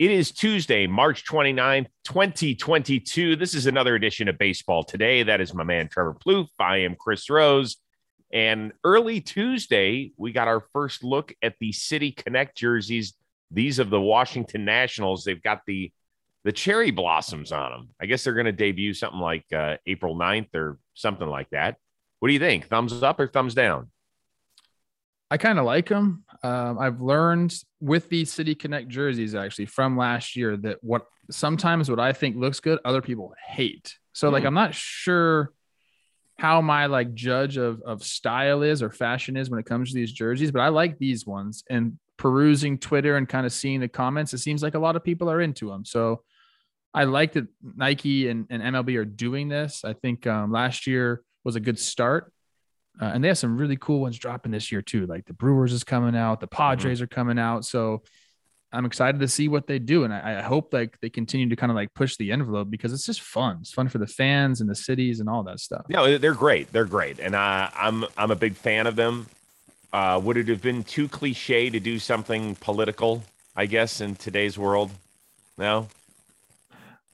It is Tuesday, March 29th, 2022. This is another edition of Baseball Today. That is my man, Trevor Plouffe. I am Chris Rose. And early Tuesday, we got our first look at the City Connect jerseys. These of the Washington Nationals. They've got the the cherry blossoms on them. I guess they're going to debut something like uh, April 9th or something like that. What do you think? Thumbs up or thumbs down? I kind of like them. Um, I've learned with these City Connect jerseys actually from last year that what sometimes what I think looks good, other people hate. So mm. like hmm. I'm not sure how my like judge of of style is or fashion is when it comes to these jerseys, but I like these ones. And perusing Twitter and kind of seeing the comments, it seems like a lot of people are into them. So I like that Nike and, and MLB are doing this. I think um, last year was a good start. Uh, and they have some really cool ones dropping this year too. Like the Brewers is coming out, the mm-hmm. Padres mm-hmm. are coming out. So I'm excited to see what they do, and I, I, hope like they continue to kind of like push the envelope because it's just fun. It's fun for the fans and the cities and all that stuff. Yeah, they're great. They're great, and uh, I'm I'm a big fan of them. Uh, would it have been too cliche to do something political? I guess in today's world, no.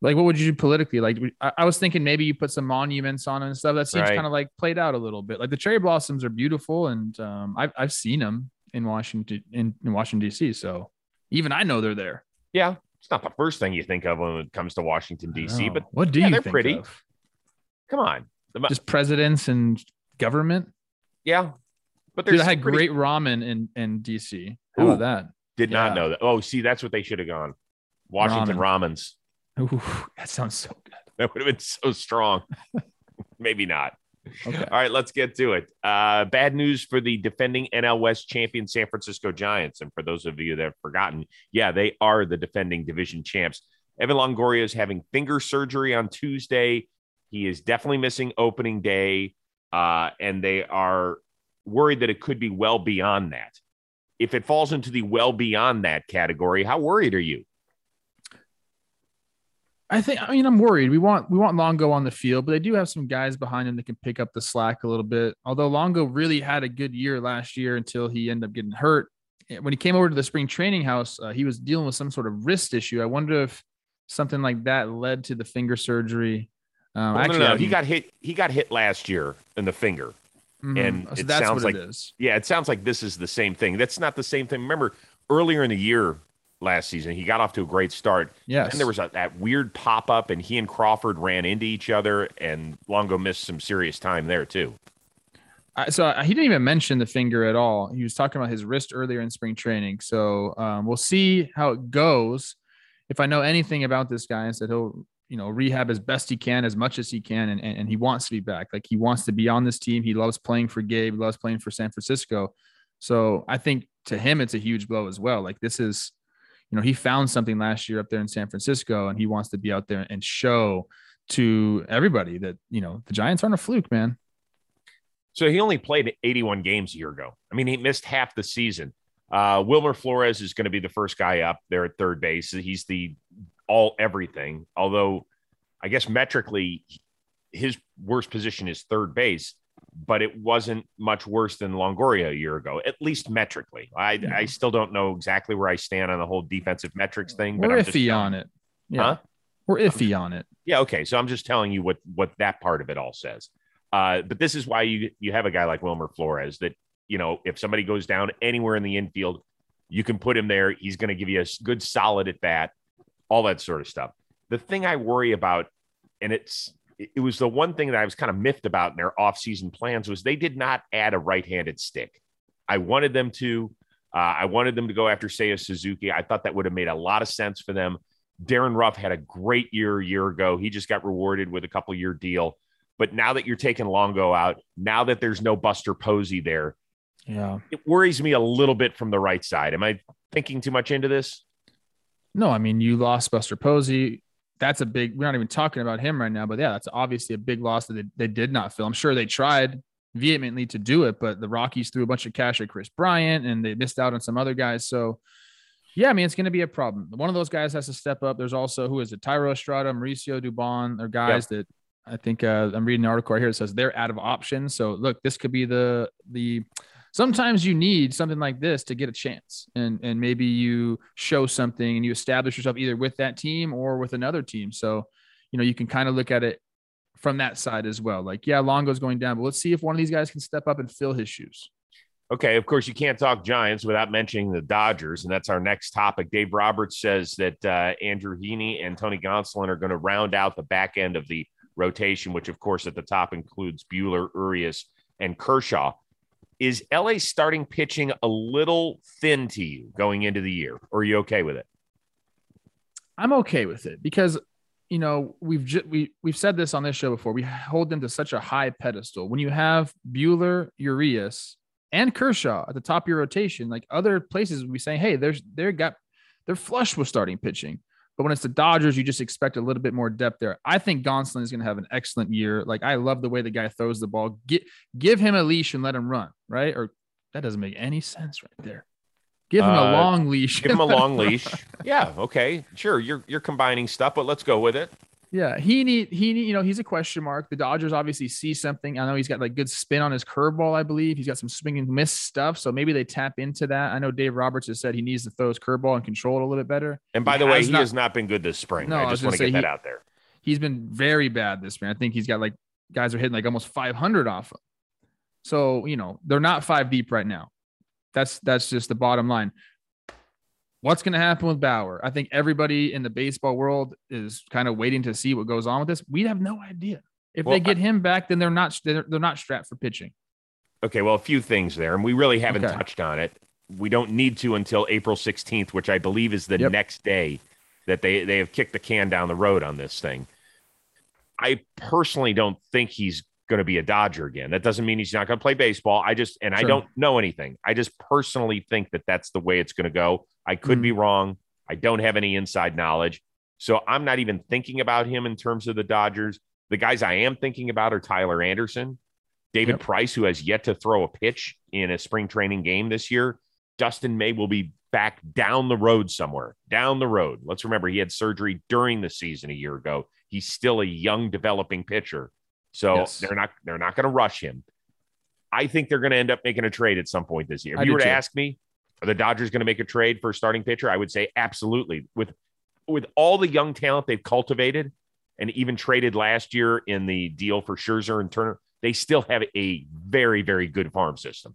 Like, what would you do politically? Like, I, I was thinking maybe you put some monuments on and stuff. That seems right. kind of like played out a little bit. Like the cherry blossoms are beautiful, and um, I've I've seen them in Washington in, in Washington D.C. So even I know they're there. Yeah, it's not the first thing you think of when it comes to Washington D.C. But what do yeah, you? They're pretty. Of? Come on, just presidents and government. Yeah, but there's I had pretty... great ramen in in D.C. How Ooh, about that? Did yeah. not know that. Oh, see, that's what they should have gone. Washington Ramen. ramens. Ooh, that sounds so good. That would have been so strong. Maybe not. Okay. All right, let's get to it. Uh, bad news for the defending NL West champion San Francisco Giants. And for those of you that have forgotten, yeah, they are the defending division champs. Evan Longoria is having finger surgery on Tuesday. He is definitely missing opening day. Uh, and they are worried that it could be well beyond that. If it falls into the well beyond that category, how worried are you? I think I mean I'm worried. We want we want Longo on the field, but they do have some guys behind him that can pick up the slack a little bit. Although Longo really had a good year last year until he ended up getting hurt. When he came over to the spring training house, uh, he was dealing with some sort of wrist issue. I wonder if something like that led to the finger surgery. Um, well, actually, no, no, he got hit. He got hit last year in the finger, mm-hmm. and so it sounds like yeah, it sounds like this is the same thing. That's not the same thing. Remember earlier in the year, last season. He got off to a great start. Yes. And there was a, that weird pop up, and he and Crawford ran into each other, and Longo missed some serious time there, too. Uh, so he didn't even mention the finger at all. He was talking about his wrist earlier in spring training. So um, we'll see how it goes. If I know anything about this guy, I said he'll you know rehab as best he can, as much as he can, and, and, and he wants to be back. Like he wants to be on this team. He loves playing for Gabe. He loves playing for San Francisco. So I think to him it's a huge blow as well. Like this is you know, he found something last year up there in San Francisco and he wants to be out there and show to everybody that, you know, the Giants aren't a fluke, man. So he only played 81 games a year ago. I mean, he missed half the season. Uh, Wilmer Flores is going to be the first guy up there at third base. He's the all everything. Although, I guess metrically, his worst position is third base but it wasn't much worse than Longoria a year ago, at least metrically. I, yeah. I still don't know exactly where I stand on the whole defensive metrics thing, but we're I'm iffy on it. Yeah, huh? we're iffy on it. Yeah, okay. So I'm just telling you what what that part of it all says. Uh, but this is why you you have a guy like Wilmer Flores that you know if somebody goes down anywhere in the infield, you can put him there. He's going to give you a good solid at bat, all that sort of stuff. The thing I worry about, and it's it was the one thing that I was kind of miffed about in their offseason plans was they did not add a right-handed stick. I wanted them to. Uh, I wanted them to go after Seiya Suzuki. I thought that would have made a lot of sense for them. Darrin Ruf had a great year a year ago. He just got rewarded with a couple year deal. But now that you're taking Longo out, now that there's no Buster Posey there, yeah, it worries me a little bit from the right side. Am I thinking too much into this? No, I mean you lost Buster Posey that's a big. We're not even talking about him right now, but yeah, that's obviously a big loss that they, they did not fill. I'm sure they tried vehemently to do it, but the Rockies threw a bunch of cash at Kris Bryant and they missed out on some other guys. So, yeah, I mean, it's going to be a problem. One of those guys has to step up. There's also who is it? Thairo Estrada, Mauricio Dubon. They're guys that I think uh, I'm reading an article right here that says they're out of options. So look, this could be the the sometimes you need something like this to get a chance and and maybe you show something and you establish yourself either with that team or with another team so you know you can kind of look at it from that side as well like yeah longo's going down but let's see if one of these guys can step up and fill his shoes Okay, of course, you can't talk Giants without mentioning the Dodgers, and that's our next topic. Dave Roberts says that uh, Andrew Heaney and Tony Gonsolin are going to round out the back end of the rotation, which, of course, at the top includes Buehler, Urias, and Kershaw. Is LA starting pitching a little thin to you going into the year, or are you okay with it? I'm okay with it because you know we've ju- we we've said this on this show before. We hold them to such a high pedestal. When you have Buehler, Urias, and Kershaw at the top of your rotation, like other places be saying, hey, there's they're got they're flush with starting pitching. But when it's the Dodgers, you just expect a little bit more depth there. I think Gonsolin is going to have an excellent year. Like I love the way the guy throws the ball. Get give him a leash and let him run. Right? Or that doesn't make any sense right there. Give him uh, a long leash. Give him a long leash. Yeah. Okay. Sure. You're you're combining stuff, but let's go with it. Yeah, he need he need, you know he's a question mark. The Dodgers obviously see something. I know he's got like good spin on his curveball. I believe he's got some swing and miss stuff. So maybe they tap into that. I know Dave Roberts has said he needs to throw his curveball and control it a little bit better. And by he the way, he not, has not been good this spring. No, I just I want to get that out there. He's been very bad this spring. I think he's got like guys are hitting like almost 500 off. Him. So you know they're not five deep right now. That's that's just the bottom line. What's going to happen with Bauer? I think everybody in the baseball world is kind of waiting to see what goes on with this. We have no idea. If well, they get I, him back, then they're not they're, they're not strapped for pitching. Okay, well, a few things there, and we really haven't okay. touched on it. We don't need to until April 16th, which I believe is the yep. next day that they they have kicked the can down the road on this thing. I personally don't think he's going to be a Dodger again. That doesn't mean he's not going to play baseball. I just, and sure. I don't know anything. I just personally think that that's the way it's going to go. I could mm. be wrong. I don't have any inside knowledge. So I'm not even thinking about him in terms of the Dodgers. The guys I am thinking about are Tyler Anderson, David yep. Price, who has yet to throw a pitch in a spring training game this year. Dustin May will be back down the road somewhere, down the road. Let's remember he had surgery during the season a year ago. He's still a young developing pitcher. So yes. they're not they're not going to rush him. I think they're going to end up making a trade at some point this year. If I you were to too. ask me, are the Dodgers going to make a trade for a starting pitcher? I would say absolutely. With with all the young talent they've cultivated and even traded last year in the deal for Scherzer and Turner, they still have a very very good farm system.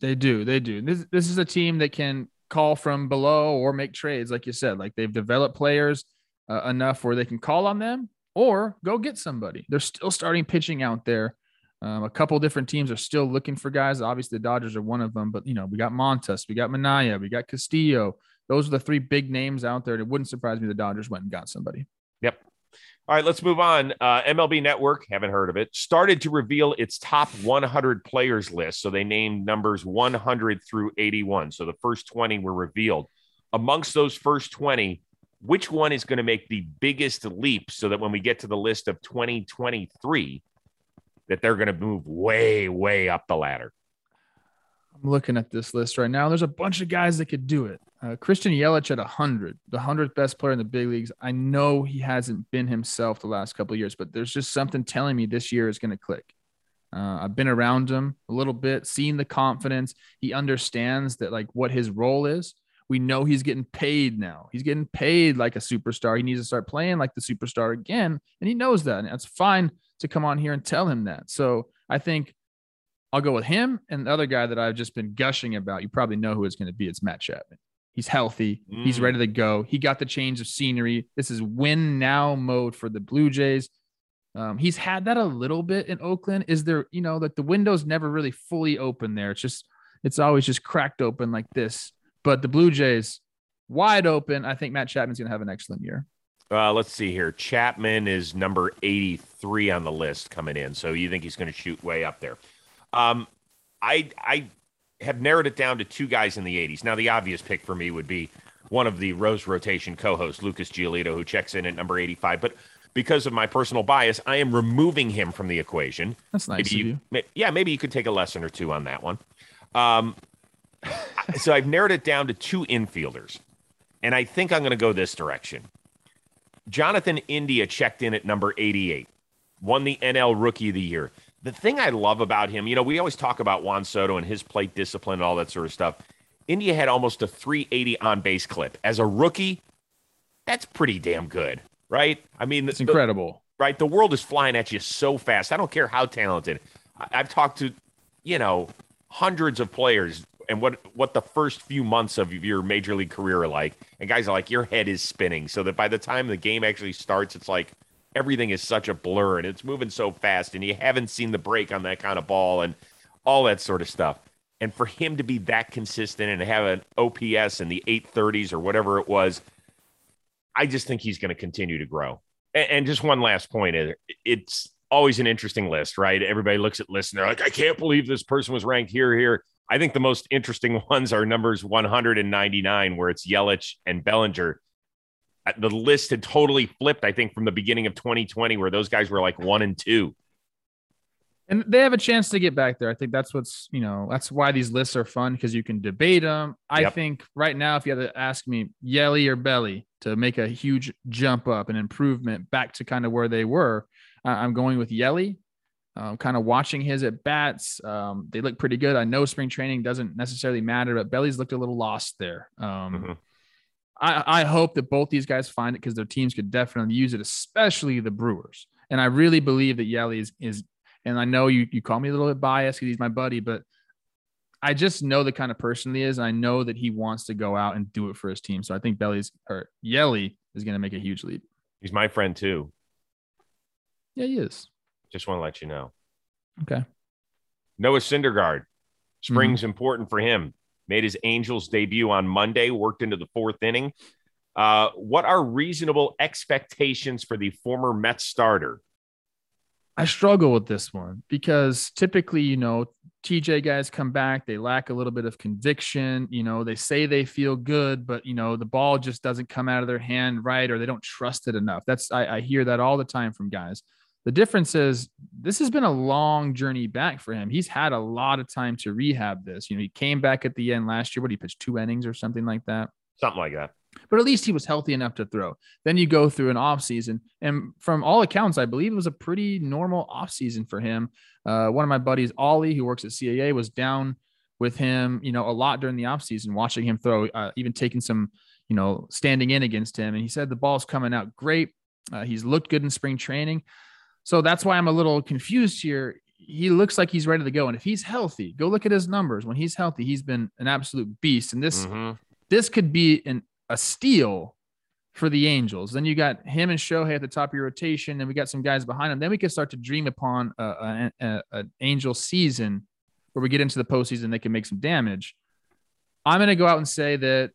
They do. They do. This this is a team that can call from below or make trades like you said. Like they've developed players uh, enough where they can call on them or go get somebody. They're still starting pitching out there. Um, a couple different teams are still looking for guys. Obviously, the Dodgers are one of them, but you know, we got Montas, we got Manaea, we got Castillo. Those are the three big names out there. And it wouldn't surprise me the Dodgers went and got somebody. Yep. All right, let's move on. Uh, MLB Network, haven't heard of it, started to reveal its top 100 players list. So they named numbers 100 through 81. So the first 20 were revealed. Amongst those first 20, which one is going to make the biggest leap so that when we get to the list of 2023 that they're going to move way way up the ladder? I'm looking at this list right now. There's a bunch of guys that could do it. Uh, christian yelich at 100 the 100th best player in the big leagues. I know he hasn't been himself the last couple of years but there's just something telling me this year is going to click. Uh, I've been around him a little bit, seen the confidence. He understands that like what his role is. We know he's getting paid now. He's getting paid like a superstar. He needs to start playing like the superstar again. And he knows that. And that's fine to come on here and tell him that. So I think I'll go with him and the other guy that I've just been gushing about. You probably know who it's going to be. It's Matt Chapman. He's healthy. Mm. He's ready to go. He got the change of scenery. This is win now mode for the Blue Jays. Um, he's had that a little bit in Oakland. Is there, you know, like the window's never really fully open there. It's just, it's always just cracked open like this. But the Blue Jays wide open. I think Matt Chapman's going to have an excellent year. Uh, let's see here. Chapman is number 83 on the list coming in. So you think he's going to shoot way up there? Um, I I have narrowed it down to two guys in the 80s. Now the obvious pick for me would be one of the Rose Rotation co-hosts, Lucas Giolito, who checks in at number 85. But because of my personal bias, I am removing him from the equation. That's nice maybe you, you. Yeah, maybe you could take a lesson or two on that one. Um, so I've narrowed it down to two infielders, and I think I'm going to go this direction. Jonathan India checked in at number 88, won the NL Rookie of the Year. the thing I love about him, you know, we always talk about Juan Soto and his plate discipline and all that sort of stuff. India had almost a 380 on base clip. As a rookie, that's pretty damn good, right? I mean, it's incredible, right? The world is flying at you so fast. I don't care how talented. I've talked to, you know, hundreds of players and what what the first few months of your major league career are like. And guys are like, your head is spinning, so that by the time the game actually starts, it's like everything is such a blur and it's moving so fast, and you haven't seen the break on that kind of ball and all that sort of stuff. And for him to be that consistent and have an OPS in the 830s or whatever it was, I just think he's going to continue to grow. And, and just one last point it's always an interesting list, right? Everybody looks at lists and they're like, I can't believe this person was ranked here, here. I think the most interesting ones are numbers 199, where it's Yelich and Bellinger. Uh, the list had totally flipped, I think, from the beginning of 2020, where those guys were like one and two. And they have a chance to get back there. I think that's what's, you know, that's why these lists are fun because you can debate them. I yep. think right now, if you had to ask me, Yelly or Belly to make a huge jump up, an improvement back to kind of where they were, I'm going with Yelly. Um, kind of watching his at bats. Um, they look pretty good. I know spring training doesn't necessarily matter, but Belly's looked a little lost there. Um, mm-hmm. I, I hope that both these guys find it because their teams could definitely use it, especially the Brewers. And I really believe that Yelly is, is and I know you, you call me a little bit biased because he's my buddy, but I just know the kind of person he is. and I know that he wants to go out and do it for his team. So I think Belly's or Yelly is going to make a huge leap. He's my friend too. Yeah, he is. Just want to let you know. Okay. Noah Syndergaard. Spring's mm-hmm. important for him. Made his Angels debut on Monday, worked into the fourth inning. Uh, what are reasonable expectations for the former Mets starter? I struggle with this one because typically, you know, TJ guys come back, they lack a little bit of conviction. You know, they say they feel good, but you know, the ball just doesn't come out of their hand right, or they don't trust it enough. That's I, I hear that all the time from guys. The difference is this has been a long journey back for him. He's had a lot of time to rehab this. You know, he came back at the end last year. What he pitched two innings or something like that. Something like that. But at least he was healthy enough to throw. Then you go through an off season, and from all accounts, I believe it was a pretty normal off season for him. Uh, one of my buddies, Ollie, who works at CAA, was down with him, you know, a lot during the off season, watching him throw, uh, even taking some, you know, standing in against him. And he said the ball's coming out great. Uh, he's looked good in spring training. So that's why I'm a little confused here. He looks like he's ready to go. And if he's healthy, go look at his numbers. When he's healthy, he's been an absolute beast. And this mm-hmm. this could be an a steal for the Angels. Then you got him and Shohei at the top of your rotation, and we got some guys behind him. Then we can start to dream upon an Angel season where we get into the postseason, they can make some damage. I'm going to go out and say that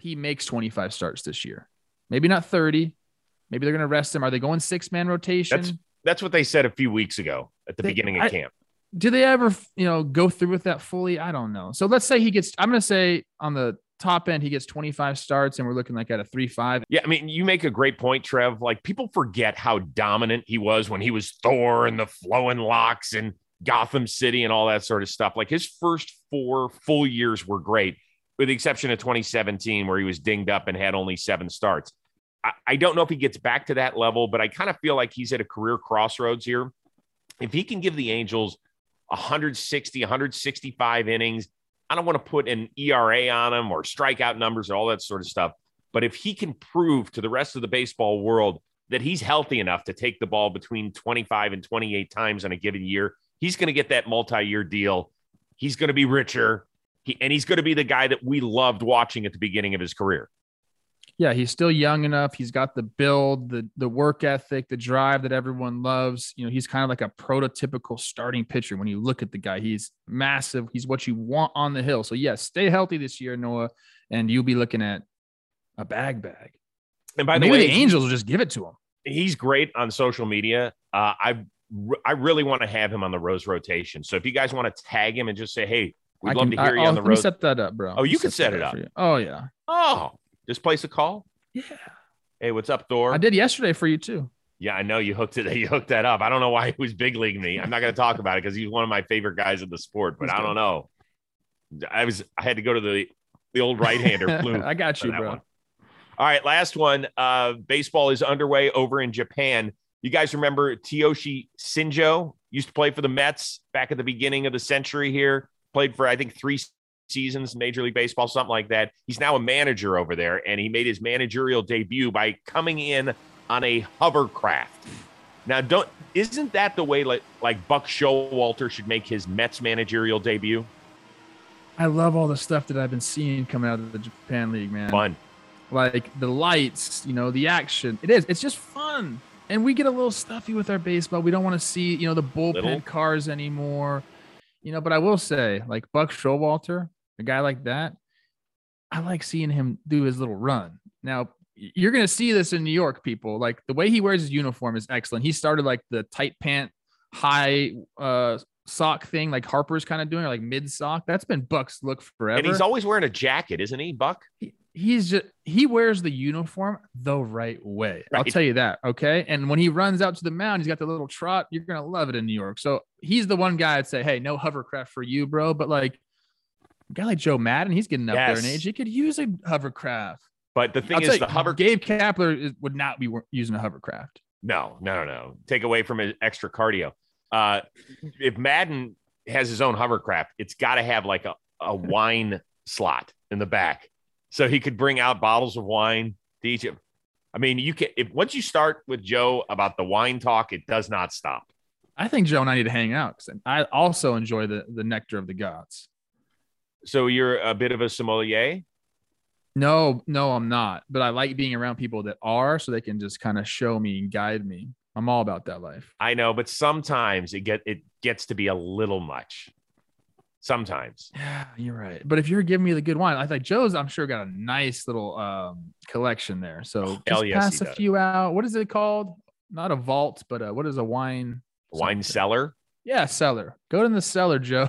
he makes 25 starts this year. Maybe not 30, Maybe they're going to rest him. Are they going six man rotation? That's, that's what they said a few weeks ago at the they, beginning of I, camp. Do they ever, you know, go through with that fully? I don't know. So let's say he gets, I'm going to say on the top end, he gets 25 starts and we're looking like at a three five. Yeah. I mean, you make a great point, Trev. Like people forget how dominant he was when he was Thor and the flowing locks and Gotham City and all that sort of stuff. Like his first four full years were great, with the exception of 2017, where he was dinged up and had only seven starts. I, don't know if he gets back to that level, but I kind of feel like he's at a career crossroads here. If he can give the Angels 160, 165 innings, I don't want to put an ERA on him or strikeout numbers and all that sort of stuff. But if he can prove to the rest of the baseball world that he's healthy enough to take the ball between 25 and 28 times in a given year, he's going to get that multi year deal. He's going to be richer. He, and he's going to be the guy that we loved watching at the beginning of his career yeah, he's still young enough. He's got the build, the the work ethic, the drive that everyone loves. You know, he's kind of like a prototypical starting pitcher. When you look at the guy, he's massive. He's what you want on the hill. So yes, stay healthy this year, Noah, and you'll be looking at a bag bag. And by the way, the Angels will just give it to him. He's great on social media. Uh, I I really want to have him on the Rose rotation. So if you guys want to tag him and just say, "Hey, we'd I love can, to hear I, you on the Rose," set that up, bro. Oh, you can set, set it up. Oh yeah. Oh, just place a call. Yeah. Hey, what's up, Thor? I did yesterday for you too. Yeah, I know you hooked it. You hooked that up. I don't know why he was big league me. I'm not going to talk about it because he's one of my favorite guys in the sport. But He's I don't know. I was I had to go to the the old right hander. I got you, bro. One. All right, last one. Uh, baseball is underway over in Japan. You guys remember Tsuyoshi Shinjo? used to play for the Mets back at the beginning of the century here. Played for I think three seasons Major League Baseball, something like that. He's now a manager over there, and he made his managerial debut by coming in on a hovercraft. Now, don't isn't that the way like like Buck Showalter should make his Mets managerial debut? I love all the stuff that I've been seeing coming out of the Japan League, man. Fun. Like the lights, you know, the action. It is. It's just fun. And we get a little stuffy with our baseball. We don't want to see, you know, the bullpen Little. cars anymore. You know, but I will say, like Buck Showalter, a guy like that, I like seeing him do his little run. Now, you're gonna see this in New York, people. Like the way he wears his uniform is excellent. He started like the tight pant, high uh sock thing, like Harper's kind of doing, or like mid sock. That's been Buck's look forever And he's always wearing a jacket, isn't he, Buck? he- he's just he wears the uniform the right way. I'll tell you that. Okay. And when he runs out to the mound, he's got the little trot. You're gonna love it in New York. So he's the one guy I'd say, hey, no hovercraft for you, bro. But like guy like Joe Maddon, he's getting up there in age. He could use a hovercraft. But the thing I'll is, the hover. Gabe Kapler is, would not be using a hovercraft. No, no, no. Take away from his extra cardio. Uh, if Maddon has his own hovercraft, it's got to have like a, a wine slot in the back, so he could bring out bottles of wine to each. of- I mean, you can if once you start with Joe about the wine talk, it does not stop. I think Joe and I need to hang out because I also enjoy the the nectar of the gods. So you're a bit of a sommelier. No, no, I'm not. But I like being around people that are so they can just kind of show me and guide me. I'm all about that life. I know, but sometimes it get it gets to be a little much. Sometimes. Yeah, you're right. But if you're giving me the good wine, I think Joe's, I'm sure got a nice little um, collection there. So Oh, just yes, pass a does. few out. What is it called? Not a vault, but uh what is a wine? Wine something? cellar. Yeah, cellar. Go to the cellar, Joe,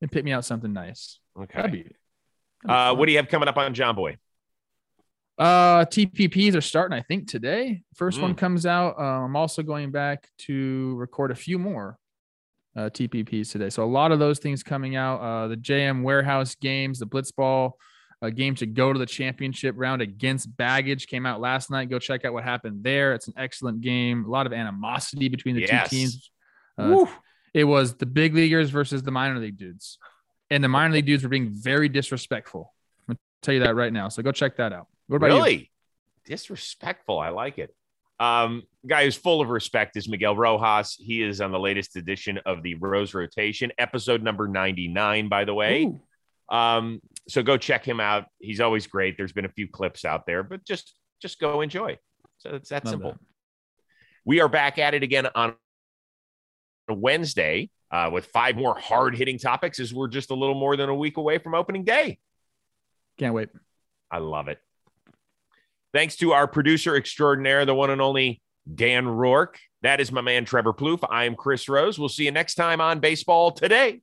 and pick me out something nice. Okay. That'd be. that'd be Uh, what do you have coming up on Jomboy? Uh, TPPs are starting, I think, today. First one Mm. comes out. Uh, I'm also going back to record a few more uh, TPPs today. So a lot of those things coming out. Uh, the JM Warehouse games, the Blitzball uh, game to go to the championship round against Baggage came out last night. Go check out what happened there. It's an excellent game. A lot of animosity between the Yes. two teams. Uh, it was the big leaguers versus the minor league dudes, and the minor league dudes were being very disrespectful. I'm gonna tell you that right now. So go check that out. What about you? really disrespectful. I like it. Um, guy who's full of respect is Miguel Rojas. He is on the latest edition of the Rose Rotation, episode number 99, by the way. Ooh. Um, so go check him out. He's always great. There's been a few clips out there, but just just go enjoy. So it's that Love simple. that. We are back at it again on Wednesday uh, with five more hard hitting topics as we're just a little more than a week away from opening day. Can't wait. I love it. Thanks to our producer extraordinaire, the one and only Dan Rourke. That is my man, Trevor Plouffe. I am Chris Rose. We'll see you next time on Baseball Today.